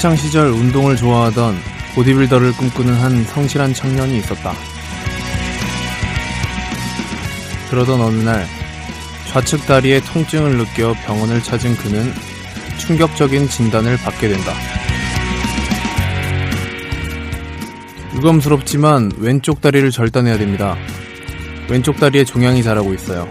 학창 시절 운동을 좋아하던 보디빌더를 꿈꾸는 한 성실한 청년이 있었다. 그러던 어느 날 좌측 다리에 통증을 느껴 병원을 찾은 그는 충격적인 진단을 받게 된다. 유감스럽지만 왼쪽 다리를 절단해야 됩니다. 왼쪽 다리에 종양이 자라고 있어요.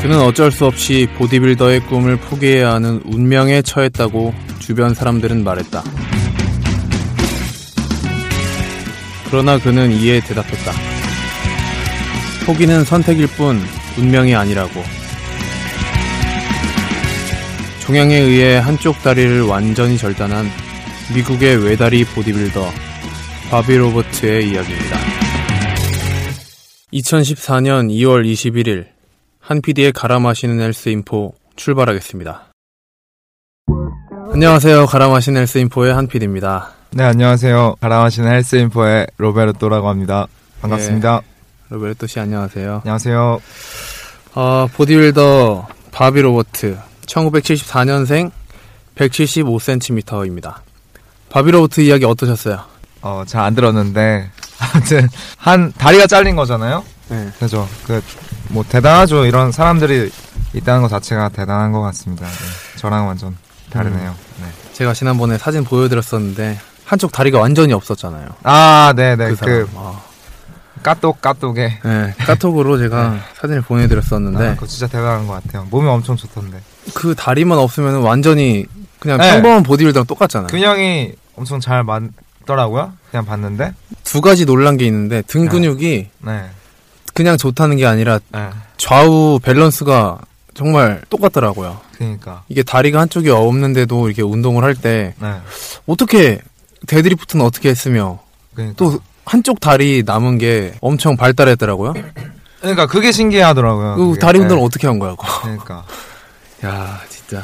그는 어쩔 수 없이 보디빌더의 꿈을 포기해야 하는 운명에 처했다고 주변 사람들은 말했다. 그러나 그는 이에 대답했다. 포기는 선택일 뿐 운명이 아니라고. 종양에 의해 한쪽 다리를 완전히 절단한 미국의 외다리 보디빌더 바비 로버트의 이야기입니다. 2014년 2월 21일 한 PD의 갈아 마시는 health info 출발하겠습니다. 안녕하세요. 갈아 마시는 health info의 한 PD입니다. 네, 안녕하세요. 갈아 마시는 health info의 로베르토라고 합니다. 반갑습니다. 로베르토 씨 안녕하세요. 안녕하세요. 어, 보디빌더 바비 로버트 1974년생 175cm입니다. 바비 로버트 이야기 어떠셨어요? 어, 잘 안 들었는데, 아무튼, 한, 다리가 잘린 거잖아요? 네. 그죠. 그, 뭐, 대단하죠. 이런 사람들이 있다는 것 자체가 대단한 것 같습니다. 네. 저랑 완전 다르네요. 네. 제가 지난번에 사진 보여드렸었는데 한쪽 다리가 완전히 없었잖아요. 아, 네 네. 그 그, 사람. 아, 까똑, 까똑에. 네, 카톡으로 제가 사진을 보내드렸었는데 아, 그거 진짜 대단한 것 같아요. 몸이 엄청 좋던데. 그 다리만 없으면 완전히 그냥 네. 평범한 보디빌더랑 똑같잖아요. 균형이 엄청 잘 맞더라고요. 그냥 봤는데. 두 가지 놀란 게 있는데 등 네. 근육이 네. 그냥 좋다는 게 아니라 네. 좌우 밸런스가 정말 똑같더라고요. 그니까. 이게 다리가 한쪽이 없는데도 이렇게 운동을 할 때 네. 어떻게 데드리프트는 어떻게 했으며 그니까. 또 한쪽 다리 남은 게 엄청 발달했더라고요. 그러니까 그게 신기하더라고요. 그 그게. 다리 운동을 네. 어떻게 한 거야, 그거. 그러니까 야, 진짜.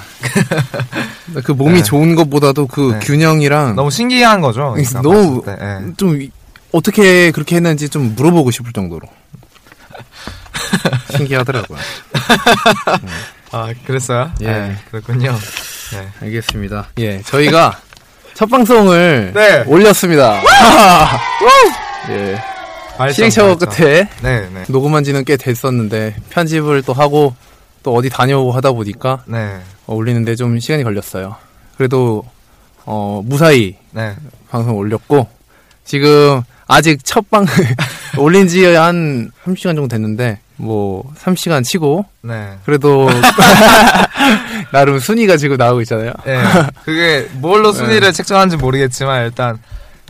그 몸이 네. 좋은 것보다도 그 네. 균형이랑 너무 신기한 거죠. 그러니까 너무. 예. 좀 이- 어떻게 그렇게 했는지 좀 물어보고 싶을 정도로. 신기하더라고요. 아 그랬어요? 예. 네, 그렇군요. 네. 알겠습니다. 예, 저희가 첫 방송을 네. 올렸습니다. 예, 시행착오. 끝에 네, 네, 녹음한 지는 꽤 됐었는데 편집을 또 하고 또 어디 다녀오고 하다 보니까 네, 어, 올리는데 좀 시간이 걸렸어요. 그래도 어, 무사히 네. 방송 올렸고 지금 아직 첫 방 올린 지 한 30시간 정도 됐는데 뭐 30시간 치고 네. 그래도 나름 순위가 지금 나오고 있잖아요. 예. 그게 뭘로 순위를 책정하는지 모르겠지만 일단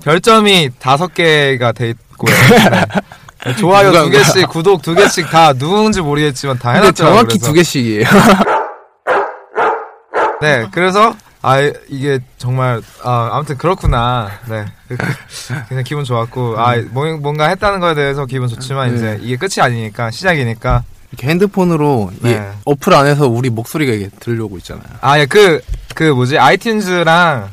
별점이 다섯 개가 돼 있고요. 네. 좋아요 누가- 두 개씩, 구독 두 개씩 다 누군지 모르겠지만 다 해놨더라고요. 정확히 그래서. 두 개씩이에요. 네, 그래서 아 이게 정말 아 아무튼 그렇구나. 네, 그냥 기분 좋았고 아 뭐- 뭔가 했다는 거에 대해서 기분 좋지만 네. 이제 이게 끝이 아니니까 시작이니까 이렇게 핸드폰으로 이 네. 어플 안에서 우리 목소리가 이게 들려오고 있잖아요. 아예그그 그 뭐지 아이튠즈랑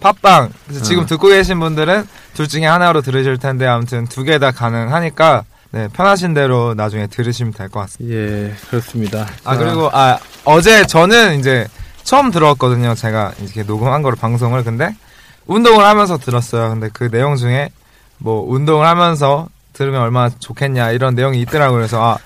팟빵 그래서 지금 음. 듣고 계신 분들은 둘 중에 하나로 들으실 텐데 아무튼 두 개 다 가능하니까 네 편하신 대로 나중에 들으시면 될 것 같습니다. 예, 그렇습니다. 아 자, 그리고 아 어제 저는 이제 처음 들었거든요. 제가 이렇게 녹음한 거를 방송을 근데 운동을 하면서 들었어요. 근데 그 내용 중에 뭐 운동을 하면서 들으면 얼마나 좋겠냐 이런 내용이 있더라고요. 그래서 아,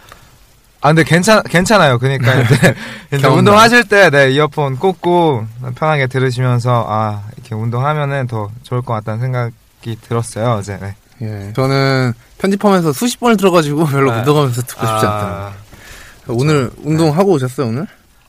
아 근데 괜찮 괜찮아요. 그러니까 이제, 이제 경험담. 운동하실 때 네, 이어폰 꽂고 편하게 들으시면서 아 이렇게 운동하면은 더 좋을 것 같다는 생각이 들었어요. 어제. 네. 예, 저는 편집하면서 수십 번을 들어가지고 별로 네. 묻어가면서 듣고 싶지 않더라고요. 아, 오늘 운동하고 오셨어요, 오늘?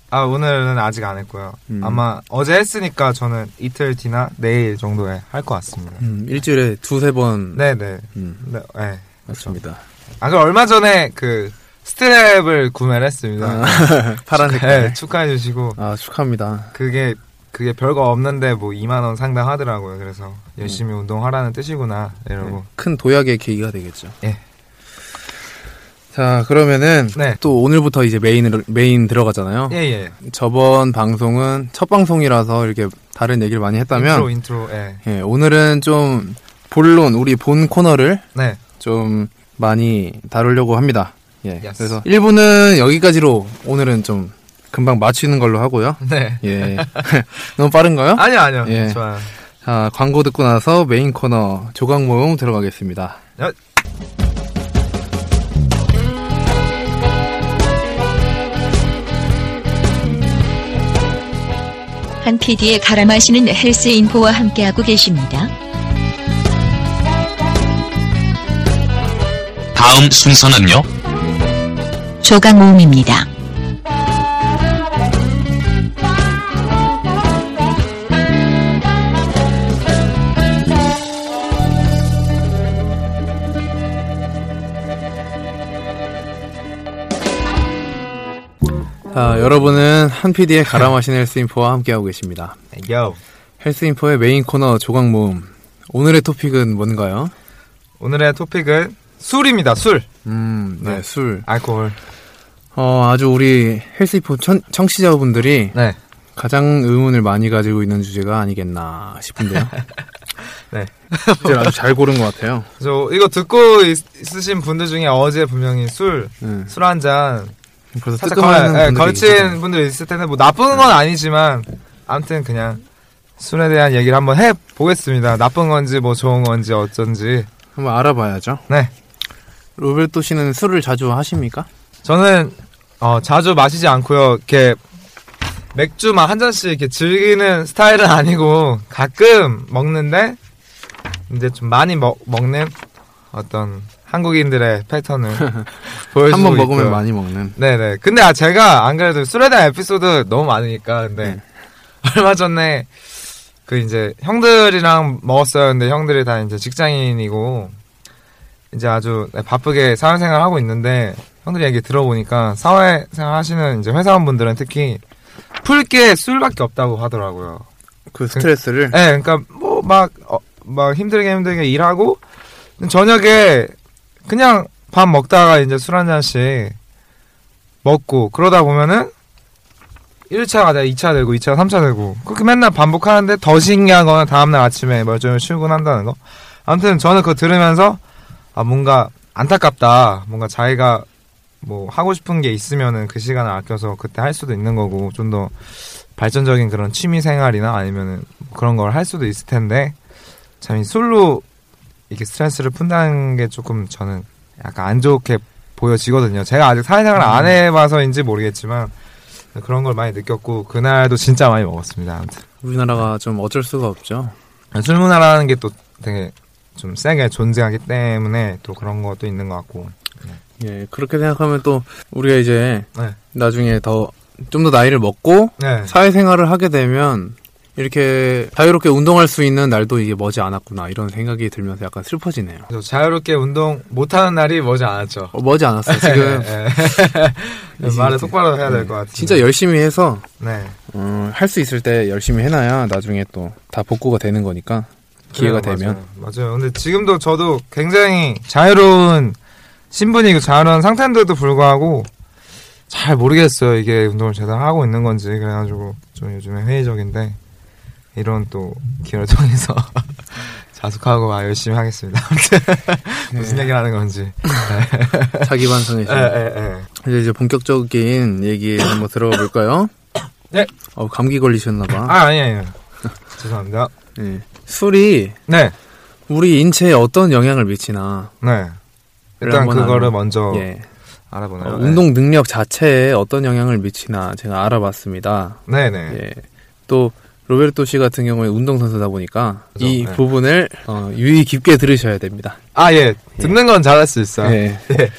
아 오늘은 아직 안 했고요. 음. 아마 어제 했으니까 저는 이틀 뒤나 내일 정도에 할 것 같습니다. 음, 일주일에 두세 번. 네네. 음, 네, 네. 맞습니다. 아, 그 얼마 전에 그 strap을 구매를 했습니다. 아, 파란 네, 색깔. 축하해 주시고 아, 축하합니다. 그게 그게 별거 없는데 뭐 2만 원 상당 하더라고요. 그래서 열심히 운동하라는 뜻이구나 이러고. 네, 큰 도약의 계기가 되겠죠. 예. 자, 그러면은 네. 또 오늘부터 이제 메인으로 메인 들어가잖아요. 예 예. 저번 방송은 첫 방송이라서 이렇게 다른 얘기를 많이 했다면 intro intro. 예. 예, 오늘은 좀 본론 우리 본 코너를 네. 좀 많이 다루려고 합니다. 예. Yes. 그래서 1부는 여기까지로 오늘은 좀 금방 맞추는 걸로 하고요. 네. 예. 너무 빠른가요? 아니요 아니요. 예. 좋아요. 자, 광고 듣고 나서 메인 코너 조각 모음 들어가겠습니다. 야, 한 PD의 갈아 마시는 헬스 인포와 함께하고 계십니다. 다음 순서는요? 조각 모음입니다. 자, 여러분은 한 PD의 갈아 마시는 헬스 인포와 함께하고 계십니다. 요. 헬스 인포의 메인 코너 조각 모음. 오늘의 토픽은 뭔가요? 오늘의 토픽은 술입니다. 술. 음, 네, 네. 술. 알코올. 어, 아주 우리 헬스 인포 청, 청취자분들이 네. 가장 의문을 많이 가지고 있는 주제가 아니겠나 싶은데요. 네. 주제를 아주 잘 고른 것 같아요. 저 이거 듣고 있, 있으신 분들 중에 어제 분명히 술, 네. 술한 잔 벌써 살짝 걸, 예, 분들이 걸친. 분들 있을 텐데 뭐 나쁜 건 아니지만 아무튼 그냥 술에 대한 얘기를 한번 해 보겠습니다. 나쁜 건지 뭐 좋은 건지 어쩐지. 한번 알아봐야죠. 네. 로베르토 씨는 술을 자주 하십니까? 저는 어, 자주 마시지 않고요. 이렇게 맥주 막한 잔씩 이렇게 즐기는 스타일은 아니고 가끔 먹는데 이제 좀 많이 먹, 먹는 어떤 한국인들의 패턴을 보여주고 한번 먹으면 있고요. 많이 먹는. 네네. 근데 아, 제가 안 그래도 술에 대한 에피소드 너무 많으니까 근데 네. 얼마 전에 그 이제 형들이랑 먹었어요. 근데 형들이 다 이제 직장인이고 이제 아주 네, 바쁘게 사회생활 하고 있는데 형들이 얘기 들어보니까 사회생활 하시는 이제 회사원분들은 특히 풀 게 술밖에 없다고 하더라고요. 그 스트레스를. 네, 그러니까 뭐막 어, 막 힘들게 힘들게 일하고 저녁에 그냥 밥 먹다가 이제 술 한 잔씩 먹고 그러다 보면은 1차가 돼 2차 되고 2차가 3차 되고 그렇게 맨날 반복하는데 더 신기한 거는 다음날 아침에 멀쩡히 출근한다는 거. 아무튼 저는 그거 들으면서 아 뭔가 안타깝다. 뭔가 자기가 뭐 하고 싶은 게 있으면은 그 시간을 아껴서 그때 할 수도 있는 거고 좀 더 발전적인 그런 취미 생활이나 아니면은 그런 걸 할 수도 있을 텐데 참 이 술로 이렇게 스트레스를 푼다는 게 조금 저는 약간 안 좋게 보여지거든요. 제가 아직 사회생활을 안 해봐서인지 모르겠지만 그런 걸 많이 느꼈고 그날도 진짜 많이 먹었습니다. 아무튼 우리나라가 좀 어쩔 수가 없죠. 술 문화라는 게 또 되게 좀 세게 존재하기 때문에 또 그런 것도 있는 것 같고 예, 그렇게 생각하면 또 우리가 이제 네. 나중에 더 좀더 나이를 먹고 네. 사회생활을 하게 되면 이렇게 자유롭게 운동할 수 있는 날도 이게 머지 않았구나 이런 생각이 들면서 약간 슬퍼지네요. 자유롭게 운동 못하는 날이 머지 않았죠. 어, 머지 않았어요. 지금 네. 말을 똑바로 해야 될것 같아요. 진짜 열심히 해서 네. 어, 할수 있을 때 열심히 해놔야 나중에 또 다 복구가 되는 거니까 기회가 그래요, 되면 맞아요. 맞아요. 근데 지금도 저도 굉장히 자유로운 신분이고 자유로운 상태인데도 불구하고 잘 모르겠어요. 이게 운동을 제대로 하고 있는 건지 그래가지고 좀 요즘에 회의적인데 이런 또 기회를 통해서 자숙하고 아, 열심히 하겠습니다. 무슨 얘기를 하는 건지. 자기 반성의 시 예, 예, 예. 이제 이제 본격적인 얘기 한번 들어가 볼까요? 네. 어, 감기 걸리셨나봐. 아, 아니, 아니요. 죄송합니다. 예. 술이 네, 우리 인체에 어떤 영향을 미치나. 네. 일단 그거를 알아- 먼저 예. 알아보나요? 어, 운동 능력 자체에 어떤 영향을 미치나 제가 알아봤습니다. 네, 네. 예. 또 로베르토 씨 같은 경우에 운동선수다 보니까 그죠, 이 네. 부분을 어, 유의 깊게 들으셔야 됩니다. 아, 예. 듣는 건 잘할 수 있어요. 예. 네.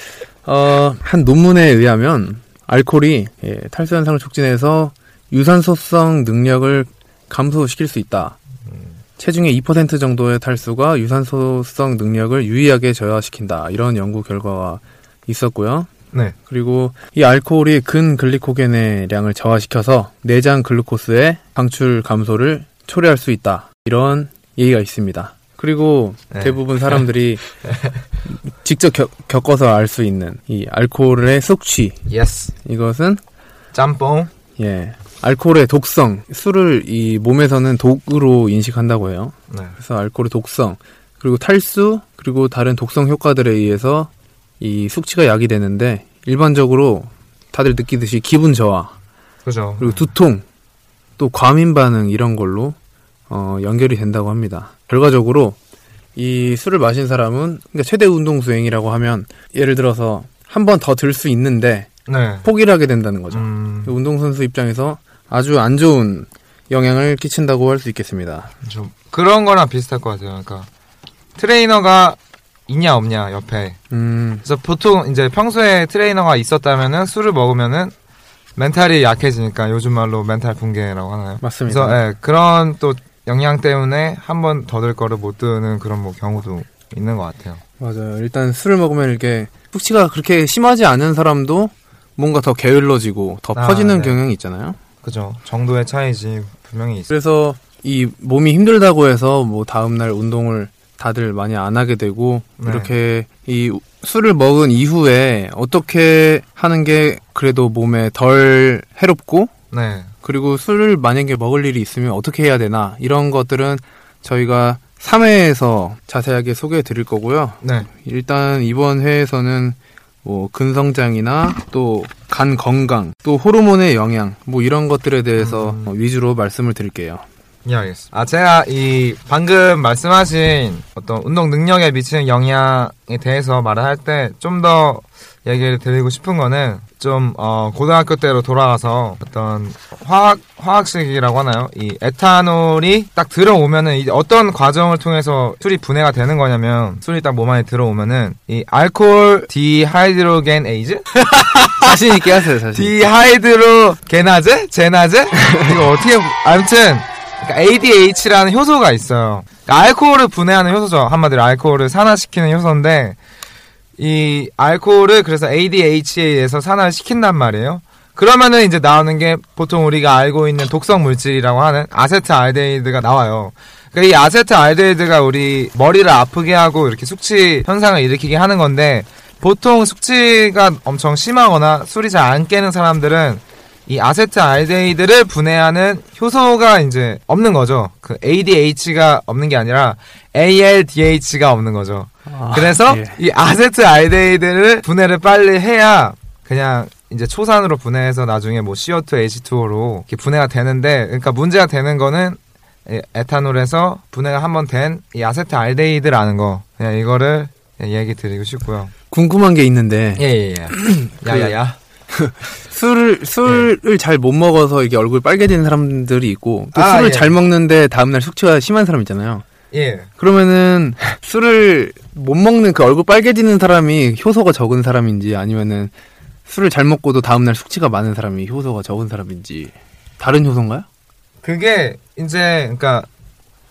어, 한 논문에 의하면 알코올이 예, 탈수 현상을 촉진해서 유산소성 능력을 감소시킬 수 있다. 체중의 2% 정도의 탈수가 유산소성 능력을 유의하게 저하시킨다. 이런 연구 결과가 있었고요. 네. 그리고 이 알코올이 근글리코겐의 량을 저하시켜서 내장 글루코스의 방출 감소를 초래할 수 있다. 이런 얘기가 있습니다. 그리고 네. 대부분 사람들이 직접 겪, 겪어서 알 수 있는 이 알코올의 숙취. yes. 이것은 짬뽕. 예. 알코올의 독성, 술을 이 몸에서는 독으로 인식한다고 해요. 네. 그래서 알코올의 독성, 그리고 탈수, 그리고 다른 독성 효과들에 의해서 이 숙취가 야기되는데 일반적으로 다들 느끼듯이 기분 저하, 그죠. 그리고 두통, 또 과민 반응 이런 걸로 어, 연결이 된다고 합니다. 결과적으로 이 술을 마신 사람은 그러니까 최대 운동 수행이라고 하면 예를 들어서 한 번 더 들 수 있는데 네. 포기를 하게 된다는 거죠. 음, 그 운동 선수 입장에서 아주 안 좋은 영향을 끼친다고 할 수 있겠습니다. 좀 그런 거랑 비슷할 것 같아요. 그러니까 트레이너가 있냐 없냐 옆에. 음, 그래서 보통 이제 평소에 트레이너가 있었다면은 술을 먹으면은 멘탈이 약해지니까 요즘 말로 멘탈 붕괴라고 하나요? 맞습니다. 그래서 예, 그런 또 영향 때문에 한 번 더 들 거를 못 드는 그런 뭐 경우도 있는 것 같아요. 맞아요. 일단 술을 먹으면 이렇게 숙취가 그렇게 심하지 않은 사람도 뭔가 더 게을러지고 더 아, 퍼지는 네. 경향이 있잖아요. 그죠. 정도의 차이지 분명히 있어요. 그래서 이 몸이 힘들다고 해서 뭐 다음날 운동을 다들 많이 안 하게 되고 네. 이렇게 이 술을 먹은 이후에 어떻게 하는 게 그래도 몸에 덜 해롭고 네. 그리고 술을 만약에 먹을 일이 있으면 어떻게 해야 되나 이런 것들은 저희가 3회에서 자세하게 소개해 드릴 거고요. 네. 일단 이번 회에서는 뭐 근성장이나 또 간 건강, 또 호르몬의 영향 뭐 이런 것들에 대해서 음. 어, 위주로 말씀을 드릴게요. 예, 알겠습니다. 아, 제가 이 방금 말씀하신 어떤 운동 능력에 미치는 영향에 대해서 말을 할 때 좀 더 얘기를 드리고 싶은 거는 좀, 어, 고등학교 때로 돌아가서 어떤 화학, 화학식이라고 하나요? 이 에탄올이 딱 들어오면은 이제 어떤 과정을 통해서 술이 분해가 되는 거냐면 술이 딱 몸 안에 들어오면은 이 alcohol dehydrogenase? 자신 있게 하세요, 자신. dehydrogenase? genase? 이거 어떻게 아무튼 그러니까 ADH라는 효소가 있어요. 그러니까 알코올을 분해하는 효소죠. 한마디로 알코올을 산화시키는 효소인데 이 알코올을 그래서 ADH에 의해서 산화를 시킨단 말이에요. 그러면은 이제 나오는 게 보통 우리가 알고 있는 독성 물질이라고 하는 아세트알데히드가 나와요. 그러니까 이 아세트알데히드가 우리 머리를 아프게 하고 이렇게 숙취 현상을 일으키게 하는 건데 보통 숙취가 엄청 심하거나 술이 잘 안 깨는 사람들은 이 아세트 알데히드를 분해하는 효소가 이제 없는 거죠. 그 ADH가 없는 게 아니라 ALDH가 없는 거죠. 아, 그래서 예. 이 아세트 알데히드를 분해를 빨리 해야 그냥 이제 초산으로 분해해서 나중에 뭐 CO2, H2O로 이렇게 분해가 되는데 그러니까 문제가 되는 거는 이 에탄올에서 분해가 한 번 된 이 아세트 알데히드라는 거 그냥 이거를 얘기 드리고 싶고요. 궁금한 게 있는데 예 예 예. 야야야. 술을 술을 잘못 먹어서 이게 얼굴 빨개지는 사람들이 있고 또 아, 술을 예. 잘 먹는데 다음날 숙취가 심한 사람 있잖아요. 예. 그러면은 술을 못 먹는 그 얼굴 빨개지는 사람이 효소가 적은 사람인지 아니면은 술을 잘 먹고도 다음날 숙취가 많은 사람이 효소가 적은 사람인지 다른 효소인가요? 그게 이제 그러니까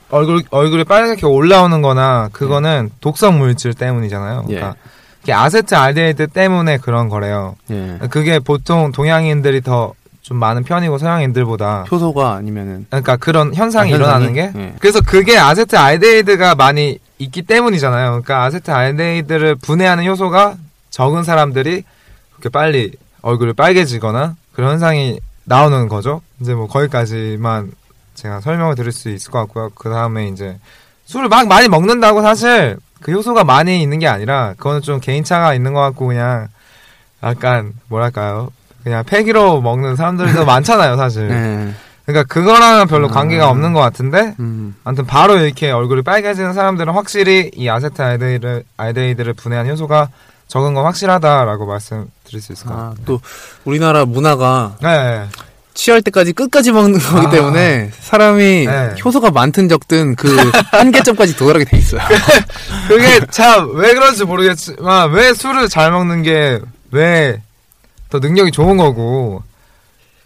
얼굴 얼굴이 빨갛게 올라오는 거나 그거는 독성 물질 때문이잖아요. 예. 그러니까 이게 아세트 알데히드 때문에 그런 거래요. 예. 그게 보통 동양인들이 더 좀 많은 편이고 서양인들보다 효소가 아니면은 그러니까 그런 현상이 아, 일어나는? 게 예. 그래서 그게 아세트 알데히드가 많이 있기 때문이잖아요. 그러니까 아세트 알데히드를 분해하는 효소가 적은 사람들이 그렇게 빨리 얼굴이 빨개지거나 그런 현상이 나오는 거죠. 이제 뭐 거기까지만 제가 설명을 드릴 수 있을 것 같고요. 그 다음에 이제 술을 막 많이 먹는다고 사실 그 효소가 많이 있는 게 아니라 그거는 좀 개인차가 있는 것 같고 그냥 약간 뭐랄까요. 그냥 패기로 먹는 사람들도 많잖아요, 사실. 예. 그러니까 그거랑은 별로 아. 관계가 없는 것 같은데 음. 아무튼 바로 이렇게 얼굴이 빨개지는 사람들은 확실히 이 아세트 알데히드 알데히드를 분해하는 효소가 적은 건 확실하다라고 말씀드릴 수 있을 것 같아요. 아, 또 우리나라 문화가 네, 네. 취할 때까지 끝까지 먹는 거기 아. 때문에 사람이 네. 효소가 많든 적든 그 한계점까지 도달하게 돼 있어요. 그게 참 왜 그런지 모르겠지만 왜 술을 잘 먹는 게 왜 더 능력이 좋은 거고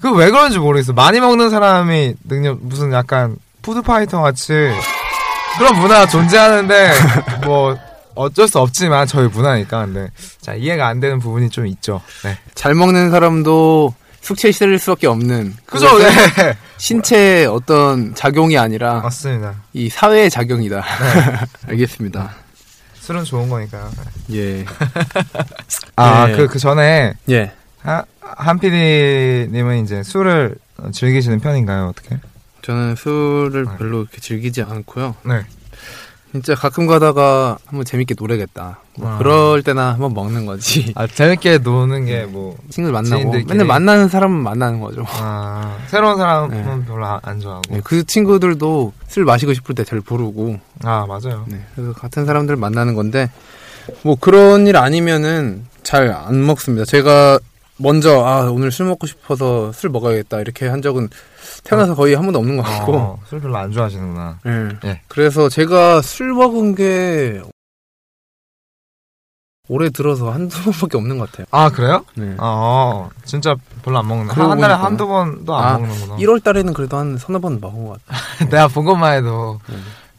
그 왜 그런지 모르겠어. 많이 먹는 사람이 능력 무슨 약간 푸드파이터 같이 그런 문화가 존재하는데 뭐 어쩔 수 없지만 저희 문화니까 근데 자 이해가 안 되는 부분이 좀 있죠. 네. 잘 먹는 사람도 시달릴 수밖에 없는 그죠? 네. 신체의 어떤 작용이 아니라 맞습니다. 이 사회의 작용이다. 알겠습니다. 술은 좋은 거니까요. 예. 아, 네. 그, 그 전에, 예. 하, 한피디님은 이제 술을 어, 즐기시는 편인가요? 어떻게? 저는 술을 네. 별로 그렇게 즐기지 않고요. 네. 진짜 가끔 가다가 한번 재밌게 노래겠다. 뭐 아. 그럴 때나 한번 먹는 거지. 아, 재밌게 노는 게 뭐, 친구들 만나고 지인들끼리. 맨날 만나는 사람은 만나는 거죠. 아, 새로운 사람은 네. 별로 안, 안 좋아하고. 네, 그 친구들도 술 마시고 싶을 때 잘 부르고 아, 맞아요. 네, 그래서 같은 사람들 만나는 건데 뭐 그런 일 아니면은 잘 안 먹습니다. 제가 먼저 아 오늘 술 먹고 싶어서 술 먹어야겠다 이렇게 한 적은 태어나서 거의 한 번도 없는 것 같고 어, 술 별로 안 좋아하시는구나. 네. 예. 그래서 제가 술 먹은 게 올해 들어서 한두 번밖에 없는 것 같아요. 아, 그래요? 네. 아, 진짜 별로 안 먹는. 한 달에 보니까. 한두 번도 안 아, 먹는구나. 1월 달에는 그래도 한 서너 번 먹은 것 같아요. 내가 본 것만 해도.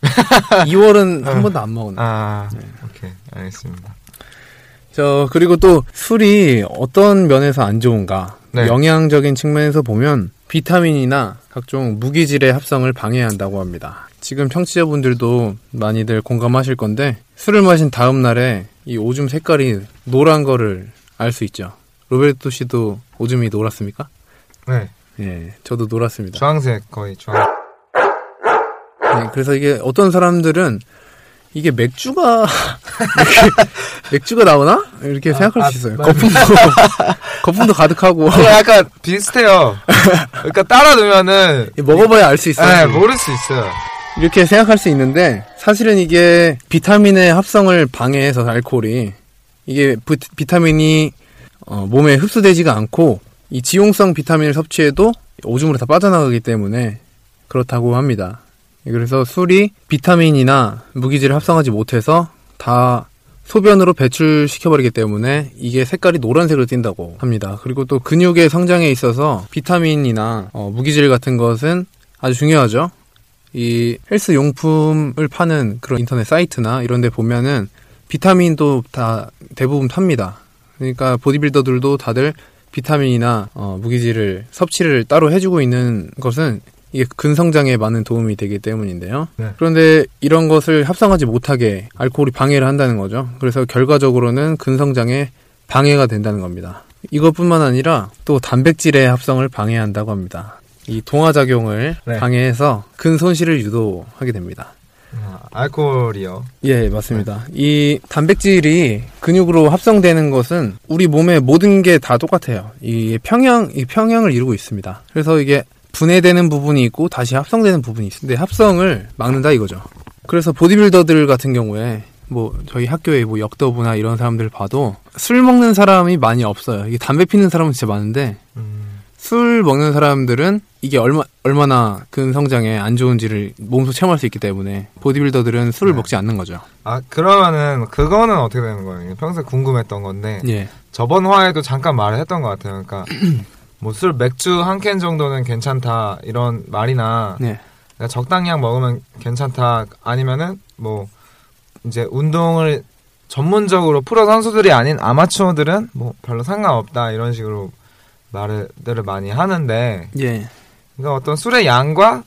2월은 한 번도 안 먹었네. 아, 네. 오케이. 알겠습니다. 저 그리고 또 술이 어떤 면에서 안 좋은가? 네. 영양적인 측면에서 보면 비타민이나 각종 무기질의 합성을 방해한다고 합니다. 지금 청취자분들도 많이들 공감하실 건데 술을 마신 다음 날에 이 오줌 색깔이 노란 거를 알 수 있죠. 로베르토 씨도 오줌이 노랗습니까? 네. 예, 저도 노랗습니다. 주황색 거의 주황. 네, 그래서 이게 어떤 사람들은 이게 맥주가 맥주가 나오나 이렇게 생각할 아, 수 있어요. 맞- 거품도 거품도 가득하고 그 약간 비슷해요. 그러니까 따라 넣으면은 먹어봐야 알 수 있어요. 네, 모를 수 있어요. 이렇게 생각할 수 있는데 사실은 이게 비타민의 합성을 방해해서 알코올이 이게 부- 비타민이 어, 몸에 흡수되지가 않고 이 지용성 비타민을 섭취해도 오줌으로 다 빠져나가기 때문에 그렇다고 합니다. 그래서 술이 비타민이나 무기질을 합성하지 못해서 다 소변으로 배출시켜버리기 때문에 이게 색깔이 노란색으로 띈다고 합니다. 그리고 또 근육의 성장에 있어서 비타민이나 어, 무기질 같은 것은 아주 중요하죠. 이 헬스 용품을 파는 그런 인터넷 사이트나 이런 데 보면은 비타민도 다 대부분 팝니다. 그러니까 보디빌더들도 다들 비타민이나 어, 무기질을 섭취를 따로 해주고 있는 것은 이게 근성장에 많은 도움이 되기 때문인데요. 네. 그런데 이런 것을 합성하지 못하게 알코올이 방해를 한다는 거죠. 그래서 결과적으로는 근성장에 방해가 된다는 겁니다. 이것뿐만 아니라 또 단백질의 합성을 방해한다고 합니다. 이 동화작용을 네. 방해해서 근 손실을 유도하게 됩니다. 아, 알코올이요. 예, 맞습니다. 이 단백질이 근육으로 합성되는 것은 우리 몸의 모든 게 다 똑같아요. 이 평형, 이 평형을 이루고 있습니다. 그래서 이게 분해되는 부분이 있고 다시 합성되는 부분이 있는데 합성을 막는다 이거죠. 그래서 보디빌더들 같은 경우에 뭐 저희 학교에 뭐 역도부나 이런 사람들 봐도 술 먹는 사람이 많이 없어요. 이게 담배 피는 사람은 진짜 많은데 음, 술 먹는 사람들은 이게 얼마 얼마나 근성장에 안 좋은지를 몸소 체험할 수 있기 때문에 보디빌더들은 술을 네. 먹지 않는 거죠. 아 그러면은 그거는 어떻게 되는 거예요? 평소에 궁금했던 건데 예. 저번 화에도 잠깐 말을 했던 것 같아요. 그러니까 뭐 술 맥주 한 캔 정도는 괜찮다 이런 말이나 네. 적당량 먹으면 괜찮다 아니면은 뭐 이제 운동을 전문적으로 프로 선수들이 아닌 아마추어들은 뭐 별로 상관없다 이런 식으로 말들을 많이 하는데 예. 그러니까 어떤 술의 양과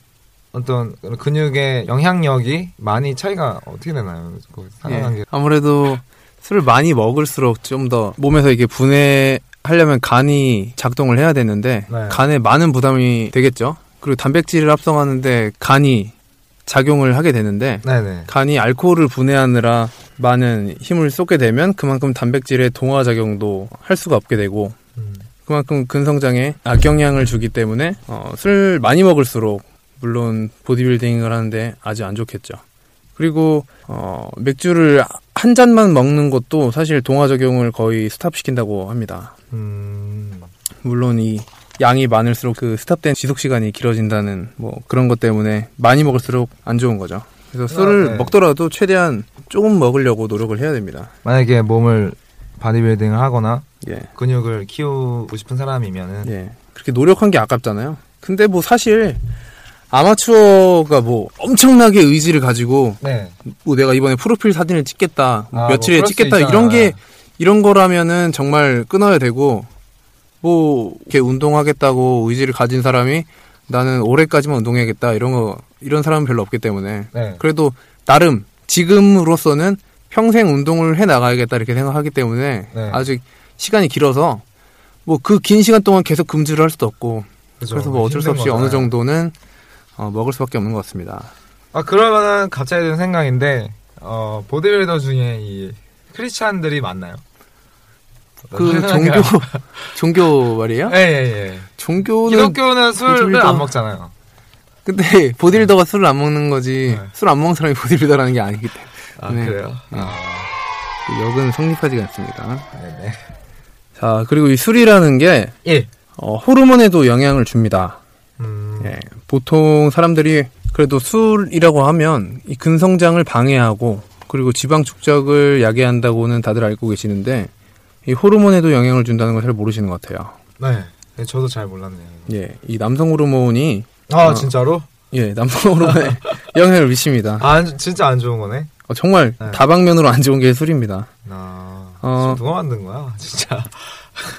어떤 근육의 영향력이 많이 차이가 어떻게 되나요? 그 예. 아무래도 술을 많이 먹을수록 좀 더 몸에서 이게 분해 하려면 간이 작동을 해야 되는데 네. 간에 많은 부담이 되겠죠. 그리고 단백질을 합성하는데 간이 작용을 하게 되는데 네네 간이 알코올을 분해하느라 많은 힘을 쏟게 되면 그만큼 단백질의 동화 작용도 할 수가 없게 되고 음. 그만큼 근성장에 악영향을 주기 때문에 어, 술 많이 먹을수록 물론 보디빌딩을 하는데 아주 안 좋겠죠. 그리고 어, 맥주를 한 잔만 먹는 것도 사실 동화 작용을 거의 stop시킨다고 합니다. 음. 물론 이 양이 많을수록 그 stop된 지속 시간이 길어진다는 뭐 그런 것 때문에 많이 먹을수록 안 좋은 거죠. 그래서 술을 네. 먹더라도 최대한 조금 먹으려고 노력을 해야 됩니다. 만약에 몸을 바디빌딩을 하거나 예. 근육을 키우고 싶은 사람이면은 예. 그렇게 노력한 게 아깝잖아요. 근데 뭐 사실 아마추어가 뭐 엄청나게 의지를 가지고 네. 뭐 내가 이번에 프로필 사진을 찍겠다, 아, 며칠에 뭐 그럴 수 찍겠다. 이런 게 이런 거라면은 정말 끊어야 되고 뭐 이렇게 운동하겠다고 의지를 가진 사람이 나는 올해까지만 운동해야겠다 이런 거 이런 사람은 별로 없기 때문에 네. 그래도 나름 지금으로서는 평생 운동을 해 나가야겠다 이렇게 생각하기 때문에 네. 아직 시간이 길어서 뭐 그 긴 시간 동안 계속 금주를 할 수도 없고 그죠. 그래서 뭐 어쩔 수 없이 어느 거잖아요. 정도는 어, 먹을 수밖에 없는 것 같습니다. 아 그러면은 갑자기 든 생각인데 어 보디빌더 중에 이 크리스찬들이 많나요? 그 종교 종교 말이에요? 예예 예. 종교는 기독교는 술을 보디빌더- 안 먹잖아요. 근데 보디빌더가 술을 안 먹는 거지 네. 술안 먹는 사람이 보디빌더라는 게 아니기 때문에 아 네. 그래요? 네. 아, 그 역은 성립하지가 않습니다. 네네. 자 그리고 이 술이라는 게 예. 어, 호르몬에도 영향을 줍니다. 음, 예, 보통 사람들이 그래도 술이라고 하면 이 근성장을 방해하고 그리고 지방 축적을 야기한다고는 다들 알고 계시는데 이 호르몬에도 영향을 준다는 걸 잘 모르시는 것 같아요. 네. 네, 저도 잘 몰랐네요. 예, 이 남성 호르몬이 아 어. 진짜로? 예, 남성 호르몬에 영향을 미칩니다. 아 안- 진짜 안 좋은 거네. 어, 정말 네. 다방면으로 안 좋은 게 술입니다. 아 어. 누가 만든 거야? 진짜.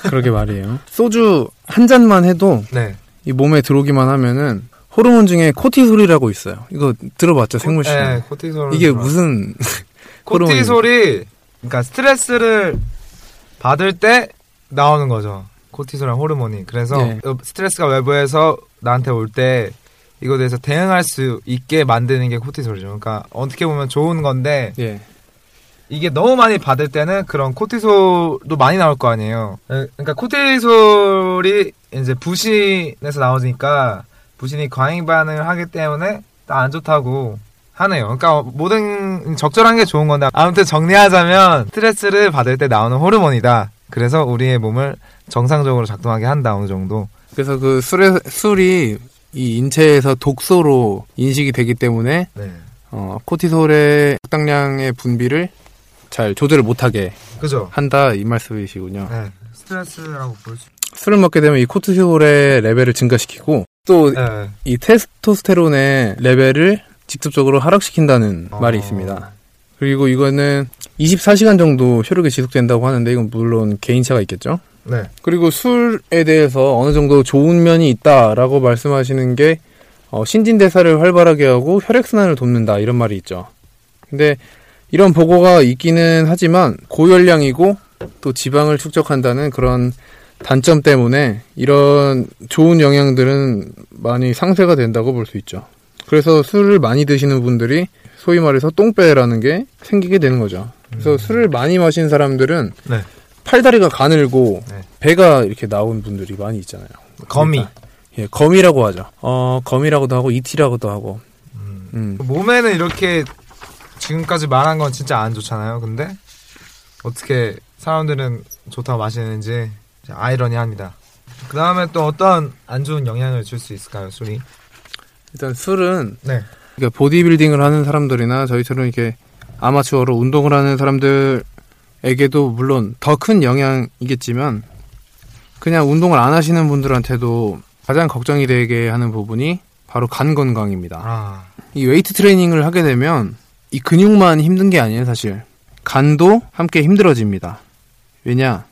그러게 말이에요. 소주 한 잔만 해도 네. 이 몸에 들어오기만 하면은 호르몬 중에 코티솔이라고 있어요. 이거 들어봤죠, 생물 씨? 네, 코티솔. 이게 무슨 호르몬입니까? 코티솔이 그러니까 스트레스를 받을 때 나오는 거죠. 코티솔이란 호르몬이. 그래서 네. 스트레스가 외부에서 나한테 올 때 이거에 대해서 대응할 수 있게 만드는 게 코티솔이죠. 그러니까 어떻게 보면 좋은 건데 예, 이게 너무 많이 받을 때는 그런 코티솔도 많이 나올 거 아니에요. 에, 그러니까 코티솔이 이제 부신에서 나오니까 부신이 과잉 반응을 하기 때문에 안 좋다고 하네요. 그러니까 모든 적절한 게 좋은 건데 아무튼 정리하자면 스트레스를 받을 때 나오는 호르몬이다. 그래서 우리의 몸을 정상적으로 작동하게 한다 어느 정도. 그래서 그 술에 술이 이 인체에서 독소로 인식이 되기 때문에 네. 어, 코티솔의 적당량의 분비를 잘 조절을 못하게 그죠? 한다 이 말씀이시군요. 네. 스트레스라고 볼 수. 술을 먹게 되면 이 코티솔의 레벨을 증가시키고 또이 네. 테스토스테론의 레벨을 직접적으로 하락시킨다는 어. 말이 있습니다. 그리고 이거는 24시간 정도 효력이 지속된다고 하는데 이건 물론 개인차가 있겠죠. 네. 그리고 술에 대해서 어느 정도 좋은 면이 있다라고 말씀하시는 게 어, 신진대사를 활발하게 하고 혈액순환을 돕는다 이런 말이 있죠. 근데 이런 보고가 있기는 하지만 고열량이고 또 지방을 축적한다는 그런 단점 때문에 이런 좋은 영양들은 많이 상쇄가 된다고 볼 수 있죠. 그래서 술을 많이 드시는 분들이 소위 말해서 똥배라는 게 생기게 되는 거죠. 그래서 술을 많이 마신 사람들은 네. 팔다리가 가늘고 네. 배가 이렇게 나온 분들이 많이 있잖아요. 거미. 그러니까, 예, 거미라고 하죠. 어, 거미라고도 하고 이티라고도 하고. 음. 음. 몸에는 이렇게 지금까지 말한 건 진짜 안 좋잖아요. 근데 어떻게 사람들은 좋다고 마시는지 아이러니합니다. 그 다음에 또 어떤 안 좋은 영향을 줄 수 있을까요, 술이? 일단 술은 네. 그러니까 보디빌딩을 하는 사람들이나 저희처럼 이렇게 아마추어로 운동을 하는 사람들에게도 물론 더 큰 영향이겠지만 그냥 운동을 안 하시는 분들한테도 가장 걱정이 되게 하는 부분이 바로 간 건강입니다. 아, 이 웨이트 트레이닝을 하게 되면 이 근육만 힘든 게 아니에요, 사실. 간도 함께 힘들어집니다. 왜냐?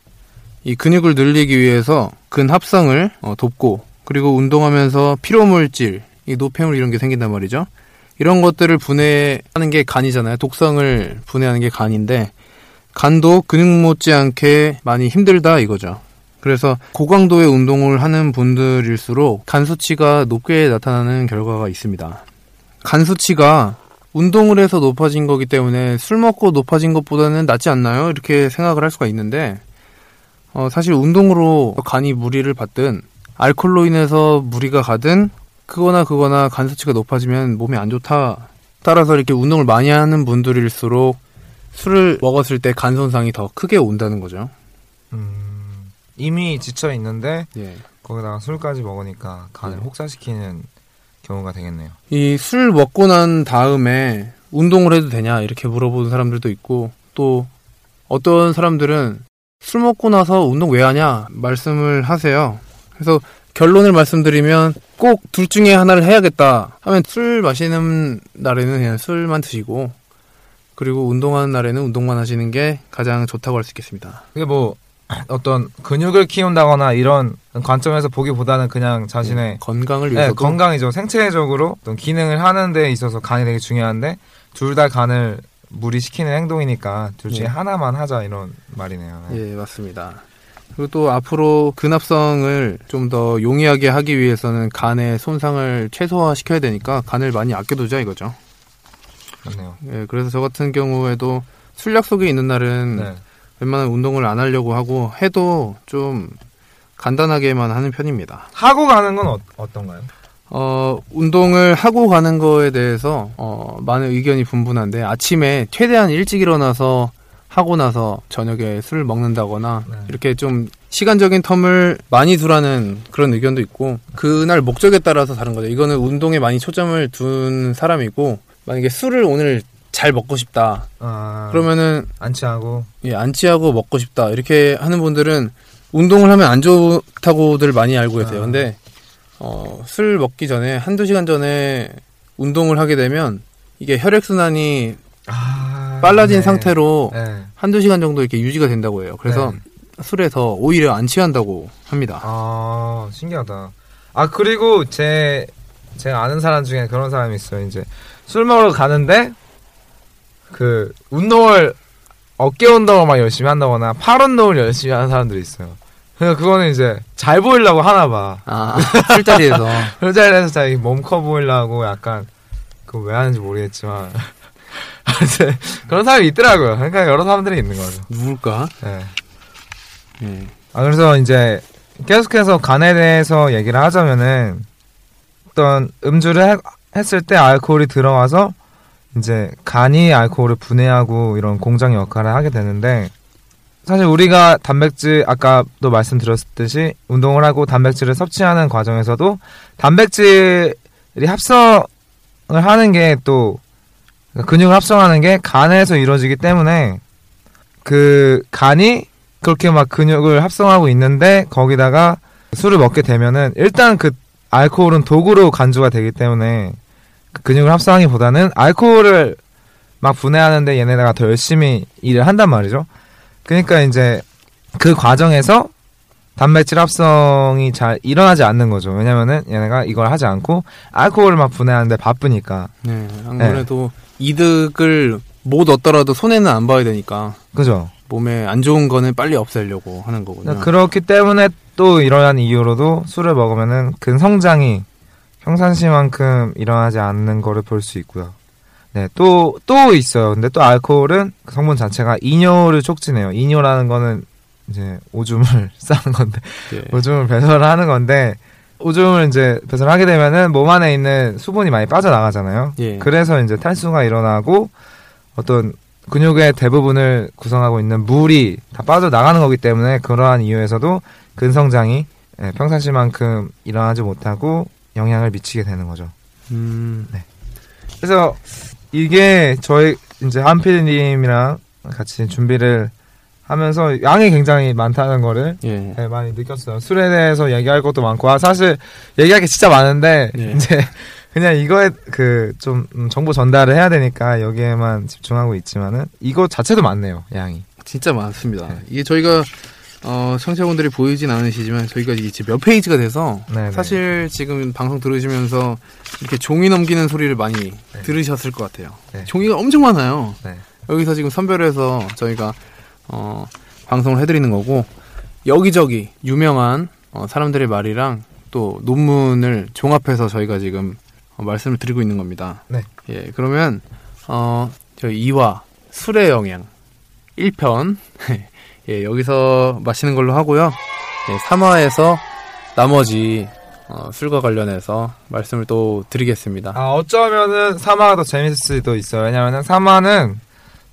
이 근육을 늘리기 위해서 근 합성을 어, 돕고 그리고 운동하면서 피로 물질, 이 노폐물 이런 게 생긴단 말이죠. 이런 것들을 분해하는 게 간이잖아요. 독성을 분해하는 게 간인데 간도 근육 못지않게 많이 힘들다 이거죠. 그래서 고강도의 운동을 하는 분들일수록 간 수치가 높게 나타나는 결과가 있습니다. 간 수치가 운동을 해서 높아진 거기 때문에 술 먹고 높아진 것보다는 낫지 않나요? 이렇게 생각을 할 수가 있는데 어, 사실 운동으로 간이 무리를 받든 알코올로 인해서 무리가 가든 그거나 그거나 간 수치가 높아지면 몸에 안 좋다. 따라서 이렇게 운동을 많이 하는 분들일수록 술을 먹었을 때 간 손상이 더 크게 온다는 거죠. 음, 이미 지쳐 있는데 예. 거기다가 술까지 먹으니까 간을 네. 혹사시키는 경우가 되겠네요. 이 술 먹고 난 다음에 운동을 해도 되냐 이렇게 물어보는 사람들도 있고 또 어떤 사람들은 술 먹고 나서 운동 왜 하냐 말씀을 하세요. 그래서 결론을 말씀드리면 꼭 둘 중에 하나를 해야겠다 하면 술 마시는 날에는 그냥 술만 드시고 그리고 운동하는 날에는 운동만 하시는 게 가장 좋다고 할 수 있겠습니다. 그게 뭐 어떤 근육을 키운다거나 이런 관점에서 보기보다는 그냥 자신의 건강을 네, 위해서도 건강이죠. 생체적으로 어떤 기능을 하는 데 있어서 간이 되게 중요한데 둘 다 간을 무리시키는 행동이니까 둘 중에 예. 하나만 하자 이런 말이네요. 네. 예, 맞습니다. 그리고 또 앞으로 근합성을 좀 더 용이하게 하기 위해서는 간의 손상을 최소화시켜야 되니까 간을 많이 아껴두자 이거죠. 그렇네요. 예, 그래서 저 같은 경우에도 술 약속이 있는 날은 네. 웬만한 운동을 안 하려고 하고 해도 좀 간단하게만 하는 편입니다. 하고 가는 건 어, 어떤가요? 어, 운동을 하고 가는 거에 대해서 어, 많은 의견이 분분한데 아침에 최대한 일찍 일어나서 하고 나서 저녁에 술을 먹는다거나 네. 이렇게 좀 시간적인 텀을 많이 두라는 그런 의견도 있고 그날 목적에 따라서 다른 거죠. 이거는 운동에 많이 초점을 둔 사람이고 만약에 술을 오늘 잘 먹고 싶다. 아, 그러면은 안 취하고 예, 안 취하고 먹고 싶다. 이렇게 하는 분들은 운동을 하면 안 좋다고들 많이 알고 계세요. 아. 근데 어, 술 먹기 전에 한두 시간 전에 운동을 하게 되면 이게 혈액 순환이 아, 빨라진 네. 상태로 네. 한두 시간 정도 이렇게 유지가 된다고 해요. 그래서 네. 술에서 오히려 안 취한다고 합니다. 아 신기하다. 아 그리고 제 제가 아는 사람 중에 그런 사람이 있어요. 이제 술 먹으러 가는데 그 운동을 어깨 운동을 막 열심히 한다거나 팔 운동을 열심히 하는 사람들이 있어요. 그래서 그거는 이제 잘 보이려고 하나 봐. 아, 술자리에서. 술자리에서 자기 몸 커 보이려고 약간 그거 왜 하는지 모르겠지만 그런 사람이 있더라고요. 그러니까 여러 사람들이 있는 거죠. 누굴까? 네. 예. 아 그래서 이제 계속해서 간에 대해서 얘기를 하자면은 어떤 음주를 해- 했을 때 알코올이 들어와서 이제 간이 알코올을 분해하고 이런 공장 역할을 하게 되는데 사실 우리가 단백질 아까도 말씀드렸듯이 운동을 하고 단백질을 섭취하는 과정에서도 단백질이 합성을 하는 게 또 근육을 합성하는 게 간에서 이루어지기 때문에 그 간이 그렇게 막 근육을 합성하고 있는데 거기다가 술을 먹게 되면은 일단 그 알코올은 도구로 간주가 되기 때문에 그 근육을 합성하기보다는 알코올을 막 분해하는데 얘네가 더 열심히 일을 한단 말이죠. 그러니까 이제 그 과정에서 단백질 합성이 잘 일어나지 않는 거죠. 왜냐면은 얘네가 이걸 하지 않고 알코올을 막 분해하는데 바쁘니까. 네. 안 그래도 이득을 못 얻더라도 손해는 안 봐야 되니까 그죠? 몸에 안 좋은 거는 빨리 없애려고 하는 거군요. 그렇기 때문에 또 이러한 이유로도 술을 먹으면은 근성장이 평상시만큼 일어나지 않는 거를 볼 수 있고요. 네, 또, 또 있어요. 근데 또 알코올은 그 성분 자체가 이뇨를 촉진해요. 이뇨라는 거는 이제 오줌을 싸는 건데, 예. 오줌을 배설을 하는 건데, 오줌을 이제 배설하게 되면은 몸 안에 있는 수분이 많이 빠져나가잖아요. 예. 그래서 이제 탈수가 일어나고 어떤 근육의 대부분을 구성하고 있는 물이 다 빠져나가는 거기 때문에 그러한 이유에서도 근성장이 예, 평상시만큼 일어나지 못하고 영향을 미치게 되는 거죠. 음, 그래서 이게 저희 이제 한필님이랑 같이 준비를 하면서 양이 굉장히 많다는 거를 예. 네, 많이 느꼈어요. 술에 대해서 얘기할 것도 많고, 아, 사실 얘기할 게 진짜 많은데, 예. 이제 그냥 이거에 그 좀 정보 전달을 해야 되니까 여기에만 집중하고 있지만은 이거 자체도 많네요, 양이. 진짜 많습니다. 네. 이게 저희가 어, 청취자분들이 보이진 않으시지만 저희가 이제 몇 페이지가 돼서 네네. 사실 지금 방송 들으시면서 이렇게 종이 넘기는 소리를 많이 들으셨을 것 같아요. 네. 종이가 엄청 많아요. 네. 여기서 지금 선별해서 저희가 어, 방송을 해드리는 거고 여기저기 유명한 어, 사람들의 말이랑 또 논문을 종합해서 저희가 지금 어, 말씀을 드리고 있는 겁니다. 네. 예, 그러면 어, 저희 2화 술의 영향 1편 예, 여기서 마시는 걸로 하고요. 예, 3화에서 나머지 어, 술과 관련해서 말씀을 또 드리겠습니다. 아, 어쩌면은 3화가 더 재밌을 수도 있어요. 왜냐면은 3화는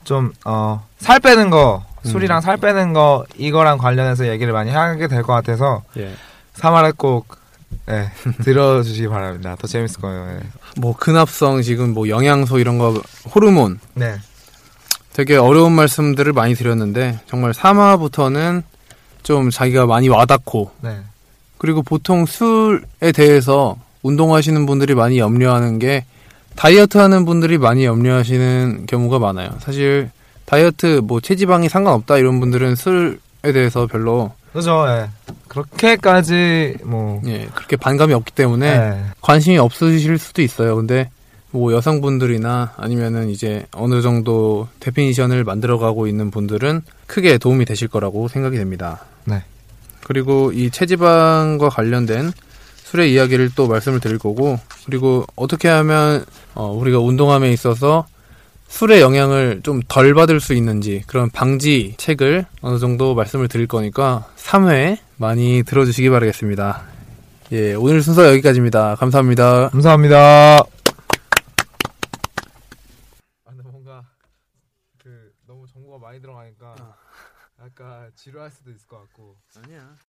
좀, 어, 살 빼는 거, 술이랑 살 빼는 거, 이거랑 관련해서 얘기를 많이 하게 될 것 같아서 예. 3화를 꼭, 예, 들어주시기 바랍니다. 더 재밌을 거예요. 예. 뭐 근합성 지금 뭐 영양소 이런 거 호르몬 네. 되게 어려운 말씀들을 많이 드렸는데 정말 3화부터는 좀 자기가 많이 와닿고 네. 그리고 보통 술에 대해서 운동하시는 분들이 많이 염려하는 게 다이어트 하는 분들이 많이 염려하시는 경우가 많아요. 사실 다이어트 뭐 체지방이 상관없다 이런 분들은 술에 대해서 별로 그죠, 예. 그렇게까지, 뭐, 예, 그렇게 반감이 없기 때문에 예. 관심이 없으실 수도 있어요. 근데 뭐 여성분들이나 아니면은 이제 어느 정도 데피니션을 만들어가고 있는 분들은 크게 도움이 되실 거라고 생각이 됩니다. 네. 그리고 이 체지방과 관련된 술의 이야기를 또 말씀을 드릴 거고 그리고 어떻게 하면 어, 우리가 운동함에 있어서 술의 영향을 좀 덜 받을 수 있는지 그런 방지 책을 어느 정도 말씀을 드릴 거니까 3회 많이 들어주시기 바라겠습니다. 예, 오늘 순서 여기까지입니다. 감사합니다. 감사합니다. 아, 근데 뭔가, 그, 너무 정보가 많이 들어가니까, 약간 지루할 수도 있을 것 같고. 아니야.